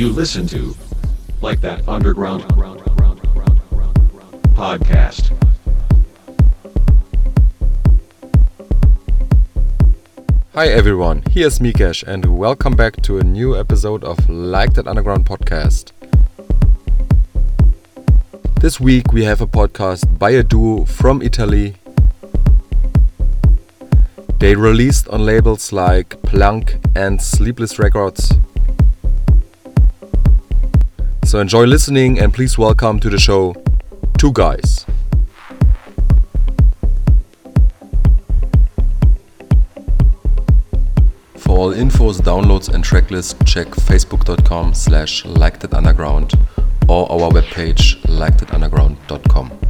You listen to like that underground podcast. Hi everyone, here's Mikesh and welcome back to a new episode of Like That Underground podcast. This week we have a podcast by a duo from Italy. They released on labels like Plunk and Sleepless Records. So enjoy listening and please welcome to the show Too Guys. For all infos, downloads and tracklist, check facebook.com slash likethatunderground or our webpage likethatunderground.com.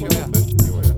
Yeah.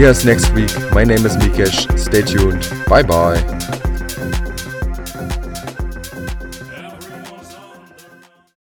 Hear us next week. My name is Mikesh. Stay tuned. Bye bye.